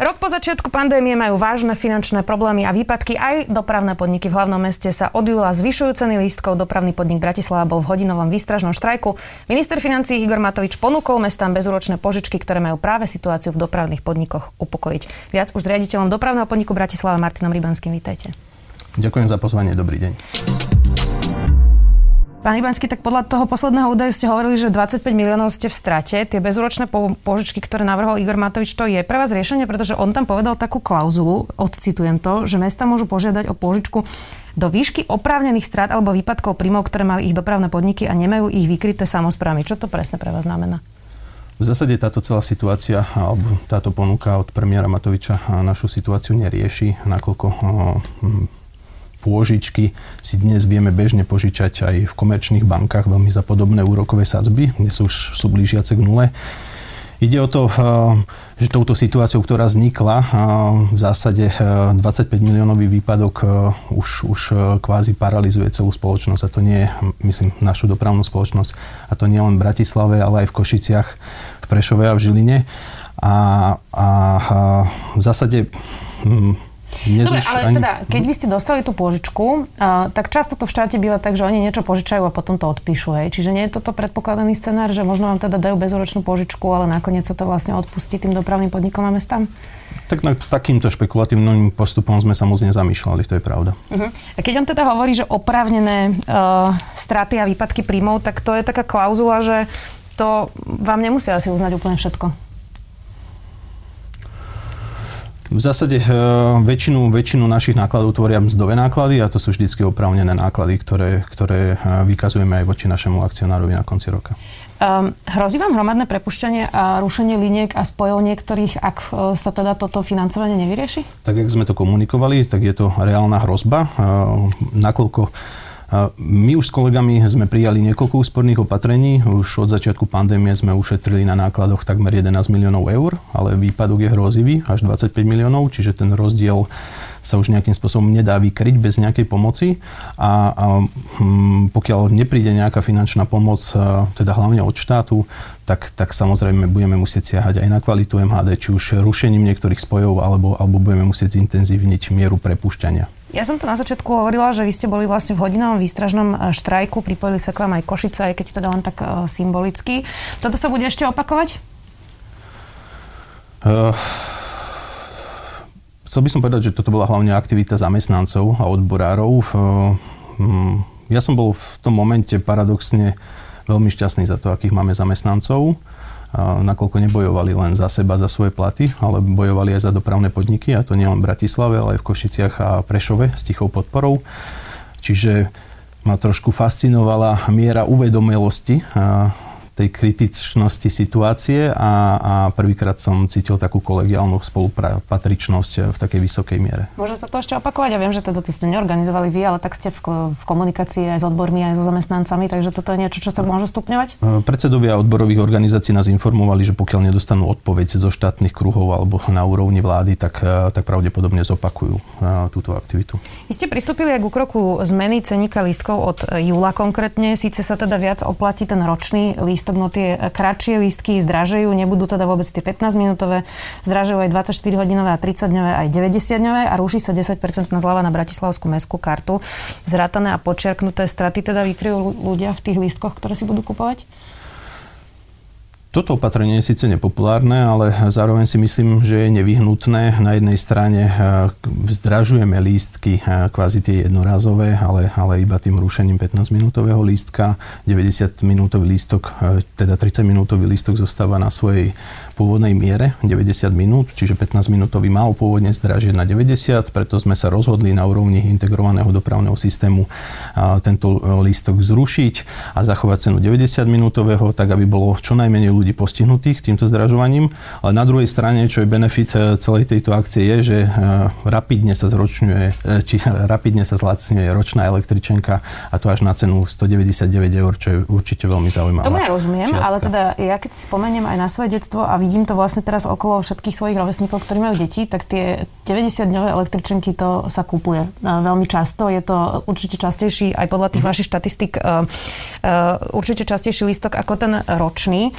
Rok po začiatku pandémie majú vážne finančné problémy a výpadky. Aj dopravné podniky v hlavnom meste sa od júla zvyšujú ceny lístkov. Dopravný podnik Bratislava bol v hodinovom výstražnom štrajku. Minister financí Igor Matovič ponúkol mestám bezúročné požičky, ktoré majú práve situáciu v dopravných podnikoch upokojiť. Viac už s riaditeľom dopravného podniku Bratislava Martinom Rybanským. Vítajte. Ďakujem za pozvanie. Dobrý deň. Pán Ibanský, tak podľa toho posledného údaju ste hovorili, že 25 miliónov ste v strate. Tie bezúročné požičky, ktoré navrhol Igor Matovič, to je pre vás riešenie, pretože on tam povedal takú klauzulu, odcitujem to, že mesta môžu požiadať o požičku do výšky oprávnených strát alebo výpadkov príjmov, ktoré mali ich dopravné podniky a nemajú ich vykryté samozprávy. Čo to presne pre vás znamená? V zásade táto celá situácia alebo táto ponuka od premiéra Matoviča našu situáciu nerieši, nakoľko pôžičky si dnes vieme bežne požičať aj v komerčných bankách veľmi za podobné úrokové sadzby, dnes už sú blížiace k nule. Ide o to, eh, že touto situáciou, ktorá vznikla, eh, v zásade 25 eh, miliónový výpadok už, už kvázi paralizuje celú spoločnosť. A to nie je, myslím, našu dopravnú spoločnosť. A to nie len v Bratislave, ale aj v Košiciach, v Prešove a v Žiline. A, a, v zásade hm, Dobre, ale ani... teda, keď by ste dostali tú pôžičku, uh, tak často to v štáte býva tak, že oni niečo požičajú a potom to odpíšu. Hej. Čiže nie je toto predpokladaný scenár, že možno vám teda dajú bezúročnú pôžičku, ale nakoniec sa to vlastne odpustí tým dopravným podnikom a mestám? Tak nad takýmto špekulatívnym postupom sme sa moc nezamýšľali, to je pravda. Uh-huh. A keď on teda hovorí, že oprávnené uh, straty a výpadky príjmov, tak to je taká klauzula, že to vám nemusia asi uznať úplne všetko. V zásade e, väčšinu, väčšinu našich nákladov tvoria mzdové náklady a to sú vždy oprávnené náklady, ktoré, ktoré e, vykazujeme aj voči našemu akcionárovi na konci roka. Um, hrozí vám hromadné prepušťanie a rušenie liniek a spojov niektorých, ak uh, sa teda toto financovanie nevyrieši? Tak, jak sme to komunikovali, tak je to reálna hrozba. Uh, nakoľko my už s kolegami sme prijali niekoľko úsporných opatrení. Už od začiatku pandémie sme ušetrili na nákladoch takmer 11 miliónov eur, ale výpadok je hrozivý, až 25 miliónov, čiže ten rozdiel sa už nejakým spôsobom nedá vykryť bez nejakej pomoci a, a hm, pokiaľ nepríde nejaká finančná pomoc, teda hlavne od štátu, tak, tak samozrejme budeme musieť siahať aj na kvalitu MHD, či už rušením niektorých spojov, alebo, alebo budeme musieť zintenzívniť mieru prepušťania. Ja som to na začiatku hovorila, že vy ste boli vlastne v hodinovom výstražnom e, štrajku, pripojili sa k vám aj Košice, aj keď teda len tak uh, symbolicky. Toto sa bude ešte opakovať? Uh, chcel by som povedať, že toto bola hlavne aktivita zamestnancov a odborárov. Uh, ja som bol v tom momente paradoxne veľmi šťastný za to, akých máme zamestnancov nakoľko nebojovali len za seba, za svoje platy, ale bojovali aj za dopravné podniky, a to nie len v Bratislave, ale aj v Košiciach a Prešove s tichou podporou. Čiže ma trošku fascinovala miera uvedomelosti tej kritičnosti situácie a, a prvýkrát som cítil takú kolegiálnu spolupatričnosť v takej vysokej miere. Môže sa to ešte opakovať? Ja viem, že teda to ste neorganizovali vy, ale tak ste v, v komunikácii aj s odbormi, aj so zamestnancami, takže toto je niečo, čo sa môže stupňovať? E, predsedovia odborových organizácií nás informovali, že pokiaľ nedostanú odpoveď zo štátnych kruhov alebo na úrovni vlády, tak, e, tak pravdepodobne zopakujú e, túto aktivitu. Vy ste pristúpili aj k kroku zmeny ceníka lístkov od júla konkrétne. Síce sa teda viac oplatí ten ročný lístok lístok, no tie kratšie lístky zdražujú, nebudú teda vôbec tie 15-minútové, zdražujú aj 24-hodinové a 30-dňové, aj 90-dňové a ruší sa 10% zľava na Bratislavskú mestskú kartu. Zrátané a počiarknuté straty teda vykryjú ľudia v tých lístkoch, ktoré si budú kupovať? Toto opatrenie je síce nepopulárne, ale zároveň si myslím, že je nevyhnutné. Na jednej strane eh, zdražujeme lístky, eh, kvázi tie jednorázové, ale, ale iba tým rušením 15-minútového lístka. 90-minútový lístok, eh, teda 30-minútový lístok zostáva na svojej pôvodnej miere 90 minút, čiže 15 minútový mal pôvodne zdražiť na 90, preto sme sa rozhodli na úrovni integrovaného dopravného systému tento lístok zrušiť a zachovať cenu 90 minútového, tak aby bolo čo najmenej ľudí postihnutých týmto zdražovaním. Ale na druhej strane, čo je benefit celej tejto akcie, je, že rapidne sa zročňuje, či rapidne sa zlacňuje ročná električenka a to až na cenu 199 eur, čo je určite veľmi zaujímavé. Tomu ja rozumiem, čiastka. ale teda ja keď si spomeniem aj na svoje detstvo a vidím to vlastne teraz okolo všetkých svojich rovesníkov, ktorí majú deti, tak tie 90-dňové električenky to sa kúpuje veľmi často. Je to určite častejší, aj podľa tých mm. vašich štatistik, uh, uh, určite častejší lístok ako ten ročný.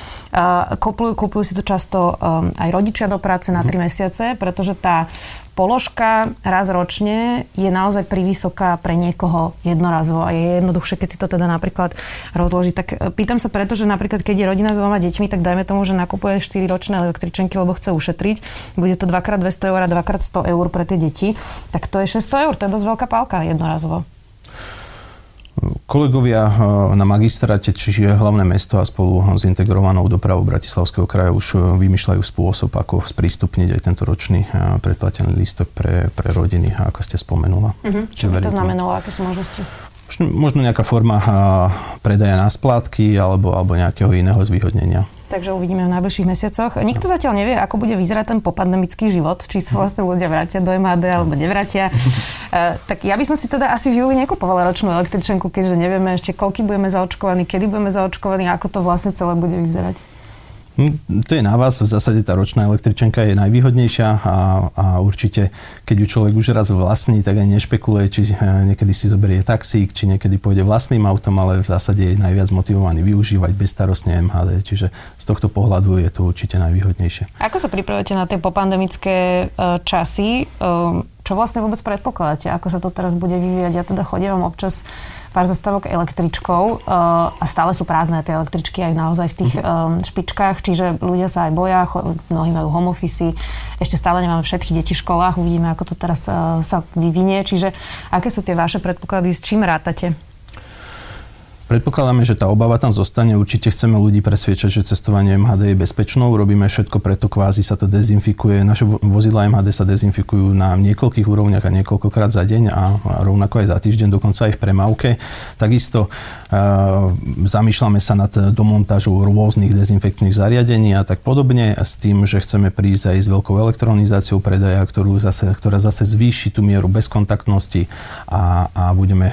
Kúpujú, kúpujú si to často aj rodičia do práce na 3 mm. mesiace, pretože tá položka raz ročne je naozaj privysoká pre niekoho jednorazovo a je jednoduchšie, keď si to teda napríklad rozloží. Tak e, pýtam sa preto, že napríklad keď je rodina s dvoma deťmi, tak dajme tomu, že nakupuje 4 ročné električenky, lebo chce ušetriť. Bude to 2x200 eur a 2x100 eur pre tie deti. Tak to je 600 eur, to je dosť veľká pálka jednorazovo. Kolegovia eh, na magistráte, čiže hlavné mesto a spolu s integrovanou dopravou Bratislavského kraja už eh, vymýšľajú spôsob, ako sprístupniť aj tento ročný eh, predplatený lístok pre, pre rodiny, ako ste spomenula. Uh-huh. Čo by to znamenalo? Aké sú možnosti? Možno nejaká forma predaja na splátky alebo, alebo nejakého iného zvýhodnenia takže uvidíme v najbližších mesiacoch. Nikto zatiaľ nevie, ako bude vyzerať ten popandemický život, či sa vlastne ľudia vrátia do MHD alebo nevrátia. Uh, tak ja by som si teda asi v júli nekupovala ročnú električenku, keďže nevieme ešte, koľky budeme zaočkovaní, kedy budeme zaočkovaní, ako to vlastne celé bude vyzerať. Hm, to je na vás. V zásade tá ročná električenka je najvýhodnejšia a, a určite, keď ju človek už raz vlastní, tak aj nešpekuluje, či eh, niekedy si zoberie taxík, či niekedy pôjde vlastným autom, ale v zásade je najviac motivovaný využívať bezstarostne MHD. Čiže z tohto pohľadu je to určite najvýhodnejšie. Ako sa pripravujete na tie popandemické eh, časy? Ehm, čo vlastne vôbec predpokladáte? Ako sa to teraz bude vyvíjať? Ja teda chodím občas pár zastávok električkou uh, a stále sú prázdne tie električky aj naozaj v tých um, špičkách, čiže ľudia sa aj boja, mnohí majú home office, ešte stále nemáme všetky deti v školách, uvidíme, ako to teraz uh, sa vyvinie, čiže aké sú tie vaše predpoklady, s čím rátate? Predpokladáme, že tá obava tam zostane. Určite chceme ľudí presviečať, že cestovanie MHD je bezpečnou. Robíme všetko preto, kvázi sa to dezinfikuje. Naše vozidla MHD sa dezinfikujú na niekoľkých úrovniach a niekoľkokrát za deň a rovnako aj za týždeň, dokonca aj v premávke. Takisto zamýšľame sa nad domontážou rôznych dezinfekčných zariadení a tak podobne s tým, že chceme prísť aj s veľkou elektronizáciou predaja, ktorú zase, ktorá zase zvýši tú mieru bezkontaktnosti a, a budeme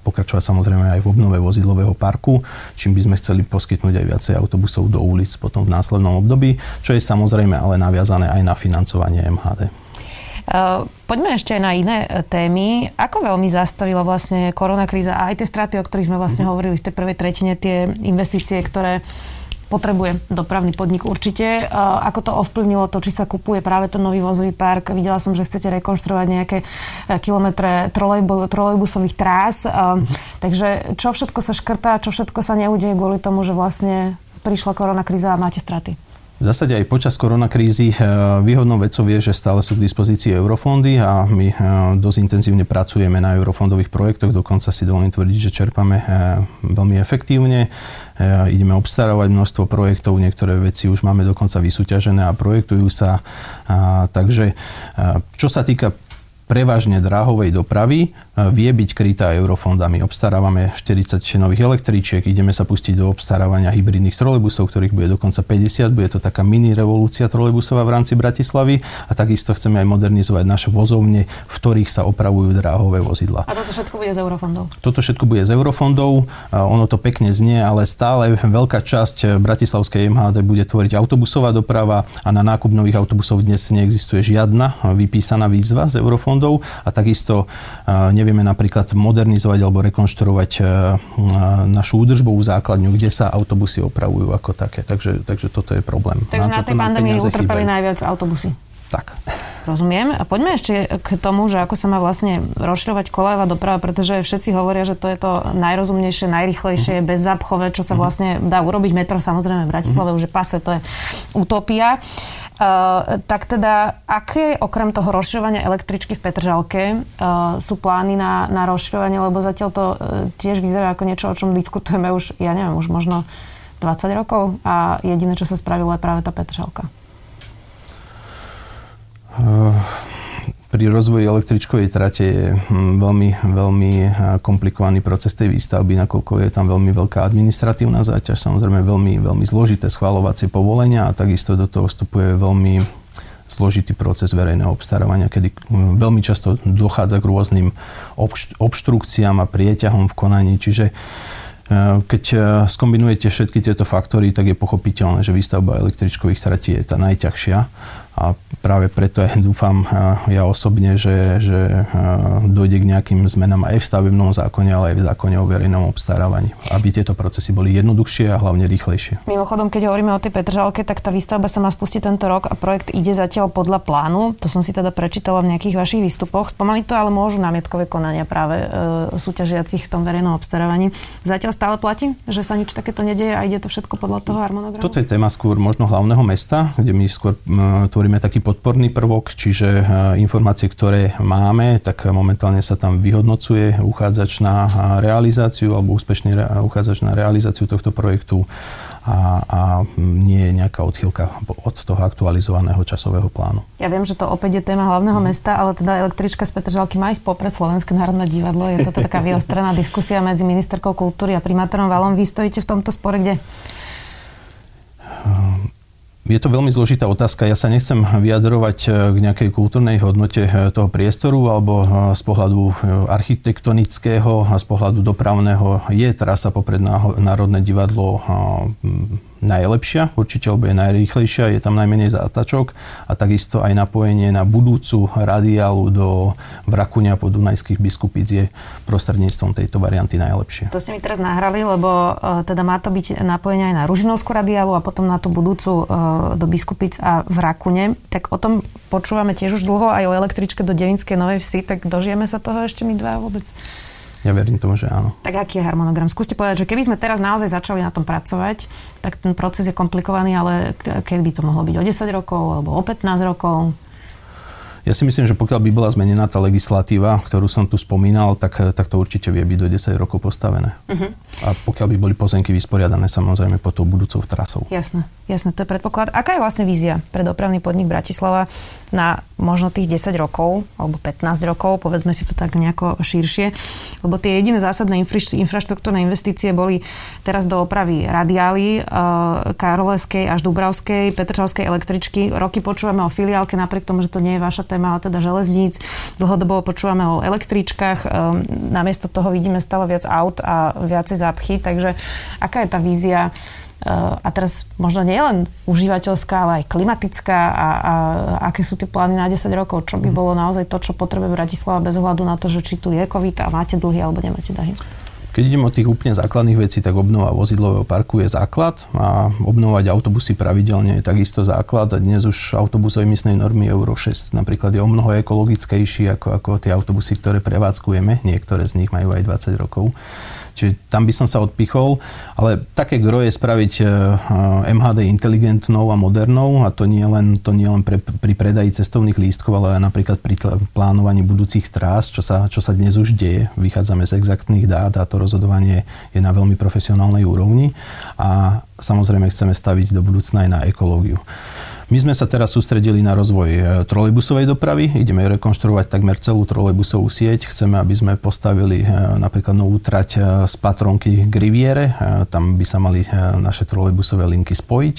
pokračovať samozrejme aj v obnove vozidlového parku, čím by sme chceli poskytnúť aj viacej autobusov do ulic potom v následnom období, čo je samozrejme ale naviazané aj na financovanie MHD. Uh, poďme ešte aj na iné e, témy. Ako veľmi zastavila vlastne koronakríza a aj tie straty, o ktorých sme vlastne mm-hmm. hovorili v tej prvej tretine, tie investície, ktoré potrebuje dopravný podnik určite. Uh, ako to ovplyvnilo to, či sa kupuje práve ten nový vozový park? Videla som, že chcete rekonštruovať nejaké kilometre trolejbu, trolejbusových trás. Uh, takže čo všetko sa škrtá, čo všetko sa neudeje kvôli tomu, že vlastne prišla koronakríza a máte straty? V zásade aj počas koronakrízy eh, výhodnou vecou je, že stále sú k dispozícii eurofondy a my eh, dosť intenzívne pracujeme na eurofondových projektoch, dokonca si dovolím tvrdiť, že čerpame eh, veľmi efektívne. Ideme obstarávať množstvo projektov, niektoré veci už máme dokonca vysúťažené a projektujú sa. Takže čo sa týka prevažne dráhovej dopravy e, vie byť krytá eurofondami. Obstarávame 40 nových električiek, ideme sa pustiť do obstarávania hybridných trolejbusov, ktorých bude dokonca 50. Bude to taká mini revolúcia trolejbusová v rámci Bratislavy a takisto chceme aj modernizovať naše vozovne, v ktorých sa opravujú dráhové vozidla. A toto všetko bude z eurofondov? Toto všetko bude z eurofondov. Ono to pekne znie, ale stále veľká časť bratislavskej MHD bude tvoriť autobusová doprava a na nákup nových autobusov dnes neexistuje žiadna vypísaná výzva z eurofondov fondov a takisto nevieme napríklad modernizovať alebo rekonštruovať našu údržbovú základňu, kde sa autobusy opravujú ako také. Takže, takže toto je problém. Takže na, na tej pandémii utrpeli najviac autobusy. Tak. Rozumiem. A poďme ešte k tomu, že ako sa má vlastne rozširovať kolejová doprava, pretože všetci hovoria, že to je to najrozumnejšie, najrychlejšie, mm-hmm. bezzapchové, čo sa mhm. vlastne dá urobiť. Metro samozrejme v Bratislave mm-hmm. už je pase, to je utopia. Uh, tak teda, aké okrem toho rozširovania električky v Petržalke uh, sú plány na, na rozširovanie, lebo zatiaľ to uh, tiež vyzerá ako niečo, o čom diskutujeme už, ja neviem, už možno 20 rokov a jediné, čo sa spravilo, je práve tá Petržalka. Uh, pri rozvoji električkovej trate je hm, veľmi, veľmi komplikovaný proces tej výstavby, nakoľko je tam veľmi veľká administratívna záťaž, samozrejme veľmi, veľmi zložité schvalovacie povolenia a takisto do toho vstupuje veľmi zložitý proces verejného obstarávania, kedy hm, veľmi často dochádza k rôznym obštrukciám a prieťahom v konaní. Čiže keď skombinujete všetky tieto faktory, tak je pochopiteľné, že výstavba električkových tratí je tá najťažšia a práve preto aj dúfam ja osobne, že, že dojde k nejakým zmenám aj v stavebnom zákone, ale aj v zákone o verejnom obstarávaní, aby tieto procesy boli jednoduchšie a hlavne rýchlejšie. Mimochodom, keď hovoríme o tej Petržalke, tak tá výstavba sa má spustiť tento rok a projekt ide zatiaľ podľa plánu. To som si teda prečítala v nejakých vašich výstupoch. Spomali to ale môžu námietkové konania práve e, súťažiacich v tom verejnom obstarávaní. Zatiaľ stále platí, že sa nič takéto nedieje a ide to všetko podľa toho harmonogramu? Toto je téma skôr možno hlavného mesta, kde my skôr tvoríme tvoríme taký podporný prvok, čiže e, informácie, ktoré máme, tak momentálne sa tam vyhodnocuje uchádzač na realizáciu alebo úspešný uchádzač na realizáciu tohto projektu a, a nie je nejaká odchýlka od toho aktualizovaného časového plánu. Ja viem, že to opäť je téma hlavného mesta, ale teda električka z Petržalky má ísť popred Slovenské národné divadlo. Je to taká vyostrená diskusia medzi ministerkou kultúry a primátorom Valom. Vy stojíte v tomto spore kde? Je to veľmi zložitá otázka. Ja sa nechcem vyjadrovať e, k nejakej kultúrnej hodnote e, toho priestoru alebo e, z pohľadu architektonického a z pohľadu dopravného. Je trasa popred Národné divadlo najlepšia, určite, lebo je najrýchlejšia, je tam najmenej zátačok a takisto aj napojenie na budúcu radiálu do Vrakuňa po Dunajských biskupíc je prostredníctvom tejto varianty najlepšie. To ste mi teraz nahrali, lebo uh, teda má to byť napojenie aj na Ružinovskú radiálu a potom na tú budúcu uh, do Biskupíc a Vrakune. Tak o tom počúvame tiež už dlho aj o električke do Devinskej Novej Vsi, tak dožijeme sa toho ešte my dva vôbec? Ja verím tomu, že áno. Tak aký je harmonogram? Skúste povedať, že keby sme teraz naozaj začali na tom pracovať, tak ten proces je komplikovaný, ale keď by to mohlo byť o 10 rokov alebo o 15 rokov? Ja si myslím, že pokiaľ by bola zmenená tá legislatíva, ktorú som tu spomínal, tak, tak to určite vie byť do 10 rokov postavené. Uh-huh. A pokiaľ by boli pozemky vysporiadané samozrejme pod tou budúcou trasou. Jasné, jasné, to je predpoklad. Aká je vlastne vízia pre dopravný podnik Bratislava na možno tých 10 rokov alebo 15 rokov, povedzme si to tak nejako širšie, lebo tie jediné zásadné infra- infraštruktúrne investície boli teraz do opravy radiály uh, Karoleskej až Dubravskej, Petržalskej električky. Roky počúvame o filiálke, napriek tomu, že to nie je vaša téma, ale teda železníc. Dlhodobo počúvame o električkách. Um, namiesto toho vidíme stále viac aut a viacej zápchy, takže aká je tá vízia a teraz možno nie len užívateľská, ale aj klimatická a, a aké sú tie plány na 10 rokov, čo by mhm. bolo naozaj to, čo potrebuje Bratislava bez ohľadu na to, že či tu je COVID a máte dlhy alebo nemáte dlhy. Keď ideme od tých úplne základných vecí, tak obnova vozidlového parku je základ a obnovať autobusy pravidelne je takisto základ a dnes už autobus o emisnej normy Euro 6 napríklad je o mnoho ekologickejší ako, ako tie autobusy, ktoré prevádzkujeme. Niektoré z nich majú aj 20 rokov. Čiže tam by som sa odpichol, ale také gro je spraviť e, MHD inteligentnou a modernou a to nie len, to nie len pre, pri predaji cestovných lístkov, ale aj napríklad pri plánovaní budúcich trás, čo sa, čo sa dnes už deje. Vychádzame z exaktných dát a to rozhodovanie je na veľmi profesionálnej úrovni a samozrejme chceme staviť do budúcna aj na ekológiu. My sme sa teraz sústredili na rozvoj e, trolejbusovej dopravy. Ideme rekonštruovať takmer celú trolejbusovú sieť. Chceme, aby sme postavili e, napríklad novú trať e, z Patronky k Riviere. Tam by sa mali naše trolejbusové linky spojiť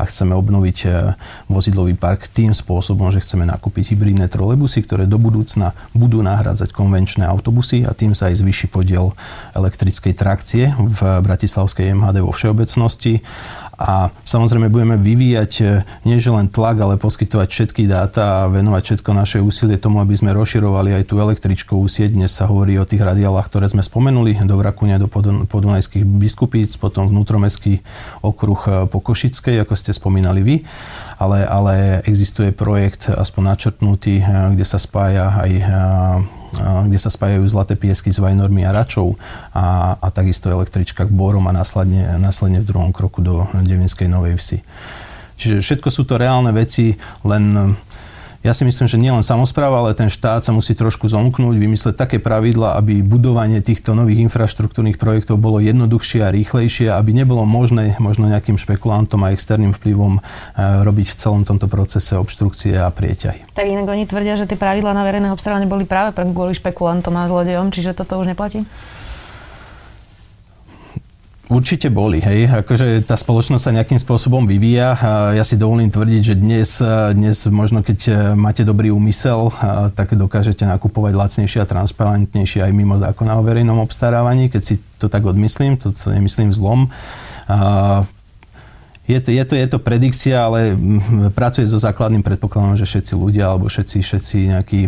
a chceme obnoviť vozidlový park tým spôsobom, že chceme nakúpiť hybridné trolejbusy, ktoré do budúcna budú nahrádzať konvenčné autobusy a tým sa aj zvyši podiel elektrickej trakcie v Bratislavskej MHD vo všeobecnosti a samozrejme budeme vyvíjať e, nie len tlak, ale poskytovať všetky dáta a venovať všetko naše úsilie tomu, aby sme rozširovali aj tú električkovú sieť. Dnes sa hovorí o tých radiálach, ktoré sme spomenuli, do Vrakuňa, do podunajských biskupíc, potom vnútromestský okruh e, po Košickej, ako ste spomínali vy. Ale, ale existuje projekt aspoň načrtnutý, e, kde sa spája aj kde sa spájajú zlaté piesky s Vajnormi a Račou a, a takisto električka k Borom a následne, následne v druhom kroku do Devinskej Novej Vsi. Čiže všetko sú to reálne veci, len ja si myslím, že nielen samozpráva, ale ten štát sa musí trošku zomknúť, vymysleť také pravidla, aby budovanie týchto nových infraštruktúrnych projektov bolo jednoduchšie a rýchlejšie, aby nebolo možné možno nejakým špekulantom a externým vplyvom e, robiť v celom tomto procese obštrukcie a prieťahy. Tak inak oni tvrdia, že tie pravidlá na verejné obstarávanie boli práve kvôli špekulantom a zlodejom, čiže toto už neplatí? Určite boli, hej. Akože tá spoločnosť sa nejakým spôsobom vyvíja. Ja si dovolím tvrdiť, že dnes, dnes možno keď e, máte dobrý úmysel, tak dokážete nakupovať lacnejšie a transparentnejšie aj mimo zákona o verejnom obstarávaní, keď si to tak odmyslím, to, to nemyslím zlom. Je to, je, to, je to predikcia, ale pracuje so základným predpokladom, že všetci ľudia alebo všetci, všetci nejakí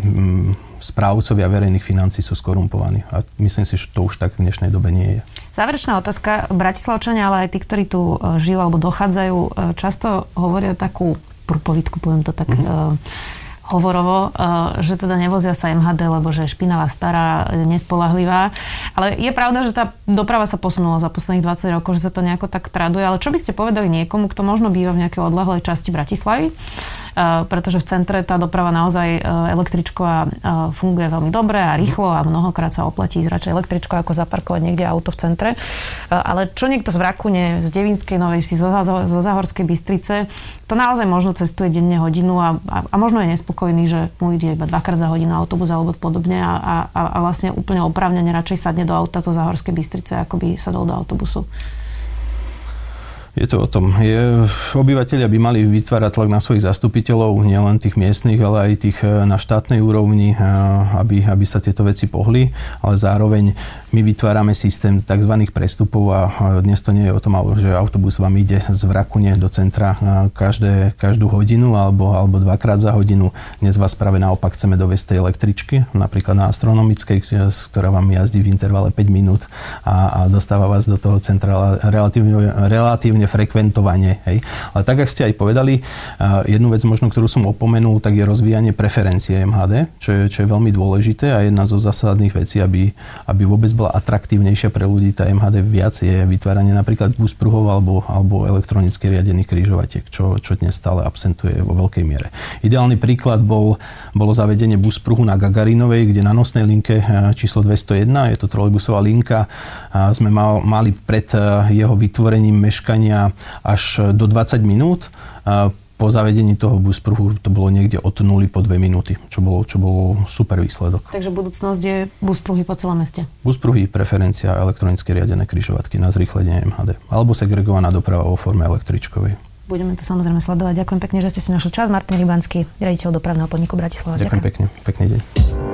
správcovia verejných financí sú skorumpovaní. A myslím si, že to už tak v dnešnej dobe nie je. Záverečná otázka. Bratislavčania, ale aj tí, ktorí tu e, žijú alebo dochádzajú, e, často hovoria takú prúpovitku, poviem to tak... Mm-hmm hovorovo, eh, že teda nevozia sa MHD, lebo že je špinavá, stará, nespolahlivá. Ale je pravda, že tá doprava sa posunula za posledných 20 rokov, že sa to nejako tak traduje. Ale čo by ste povedali niekomu, kto možno býva v nejakej odlahlej časti Bratislavy? Eh, pretože v centre tá doprava naozaj eh, električková funguje veľmi dobre a rýchlo a mnohokrát sa oplatí ísť radšej električko ako zaparkovať niekde auto v centre. Ale čo niekto z Vrakune, z Devinskej Novej si, zo, zo Zahorskej Bystrice, to naozaj možno cestuje denne hodinu a, a, a možno je nespokojný spokojný, že mu ide iba dvakrát za hodinu autobus alebo podobne a, a, a vlastne úplne oprávnene radšej sadne do auta zo Zahorskej Bystrice, ako by sadol do autobusu. Je to o tom. Je, obyvateľia by mali vytvárať tlak na svojich zastupiteľov, nielen tých miestnych, ale aj tých e, na štátnej úrovni, e, aby, aby sa tieto veci pohli, ale zároveň my vytvárame systém tzv. prestupov a dnes to nie je o tom, že autobus vám ide z Vrakune do centra e, každé, každú hodinu alebo, alebo dvakrát za hodinu. Dnes vás práve naopak chceme dovesť tej električky, napríklad na astronomickej, ktorá vám jazdí v intervale 5 minút a, a dostáva vás do toho centra relatívne, relatívne relatívne frekventovanie. Hej. Ale tak, ako ste aj povedali, jednu vec možno, ktorú som opomenul, tak je rozvíjanie preferencie MHD, čo je, čo je veľmi dôležité a jedna zo zásadných vecí, aby, aby vôbec bola atraktívnejšia pre ľudí tá MHD viac, je vytváranie napríklad buspruhov alebo, alebo elektronicky riadených križovatiek, čo, čo dnes stále absentuje vo veľkej miere. Ideálny príklad bol, bolo zavedenie buspruhu na Gagarinovej, kde na nosnej linke číslo 201, je to trolejbusová linka, sme mal, mali pred jeho vytvorením meškania až do 20 minút. Po zavedení toho buspruhu to bolo niekde od 0 po 2 minúty, čo bolo, čo bolo super výsledok. Takže budúcnosť je buspruhy po celom meste? Buspruhy, preferencia, elektronicky riadené kryžovatky na zrýchlenie MHD. Alebo segregovaná doprava vo forme električkovej. Budeme to samozrejme sledovať. Ďakujem pekne, že ste si našli čas. Martin Rybanský, riaditeľ dopravného podniku Bratislava. Ďakujem, Ďakujem pekne. Pekný deň.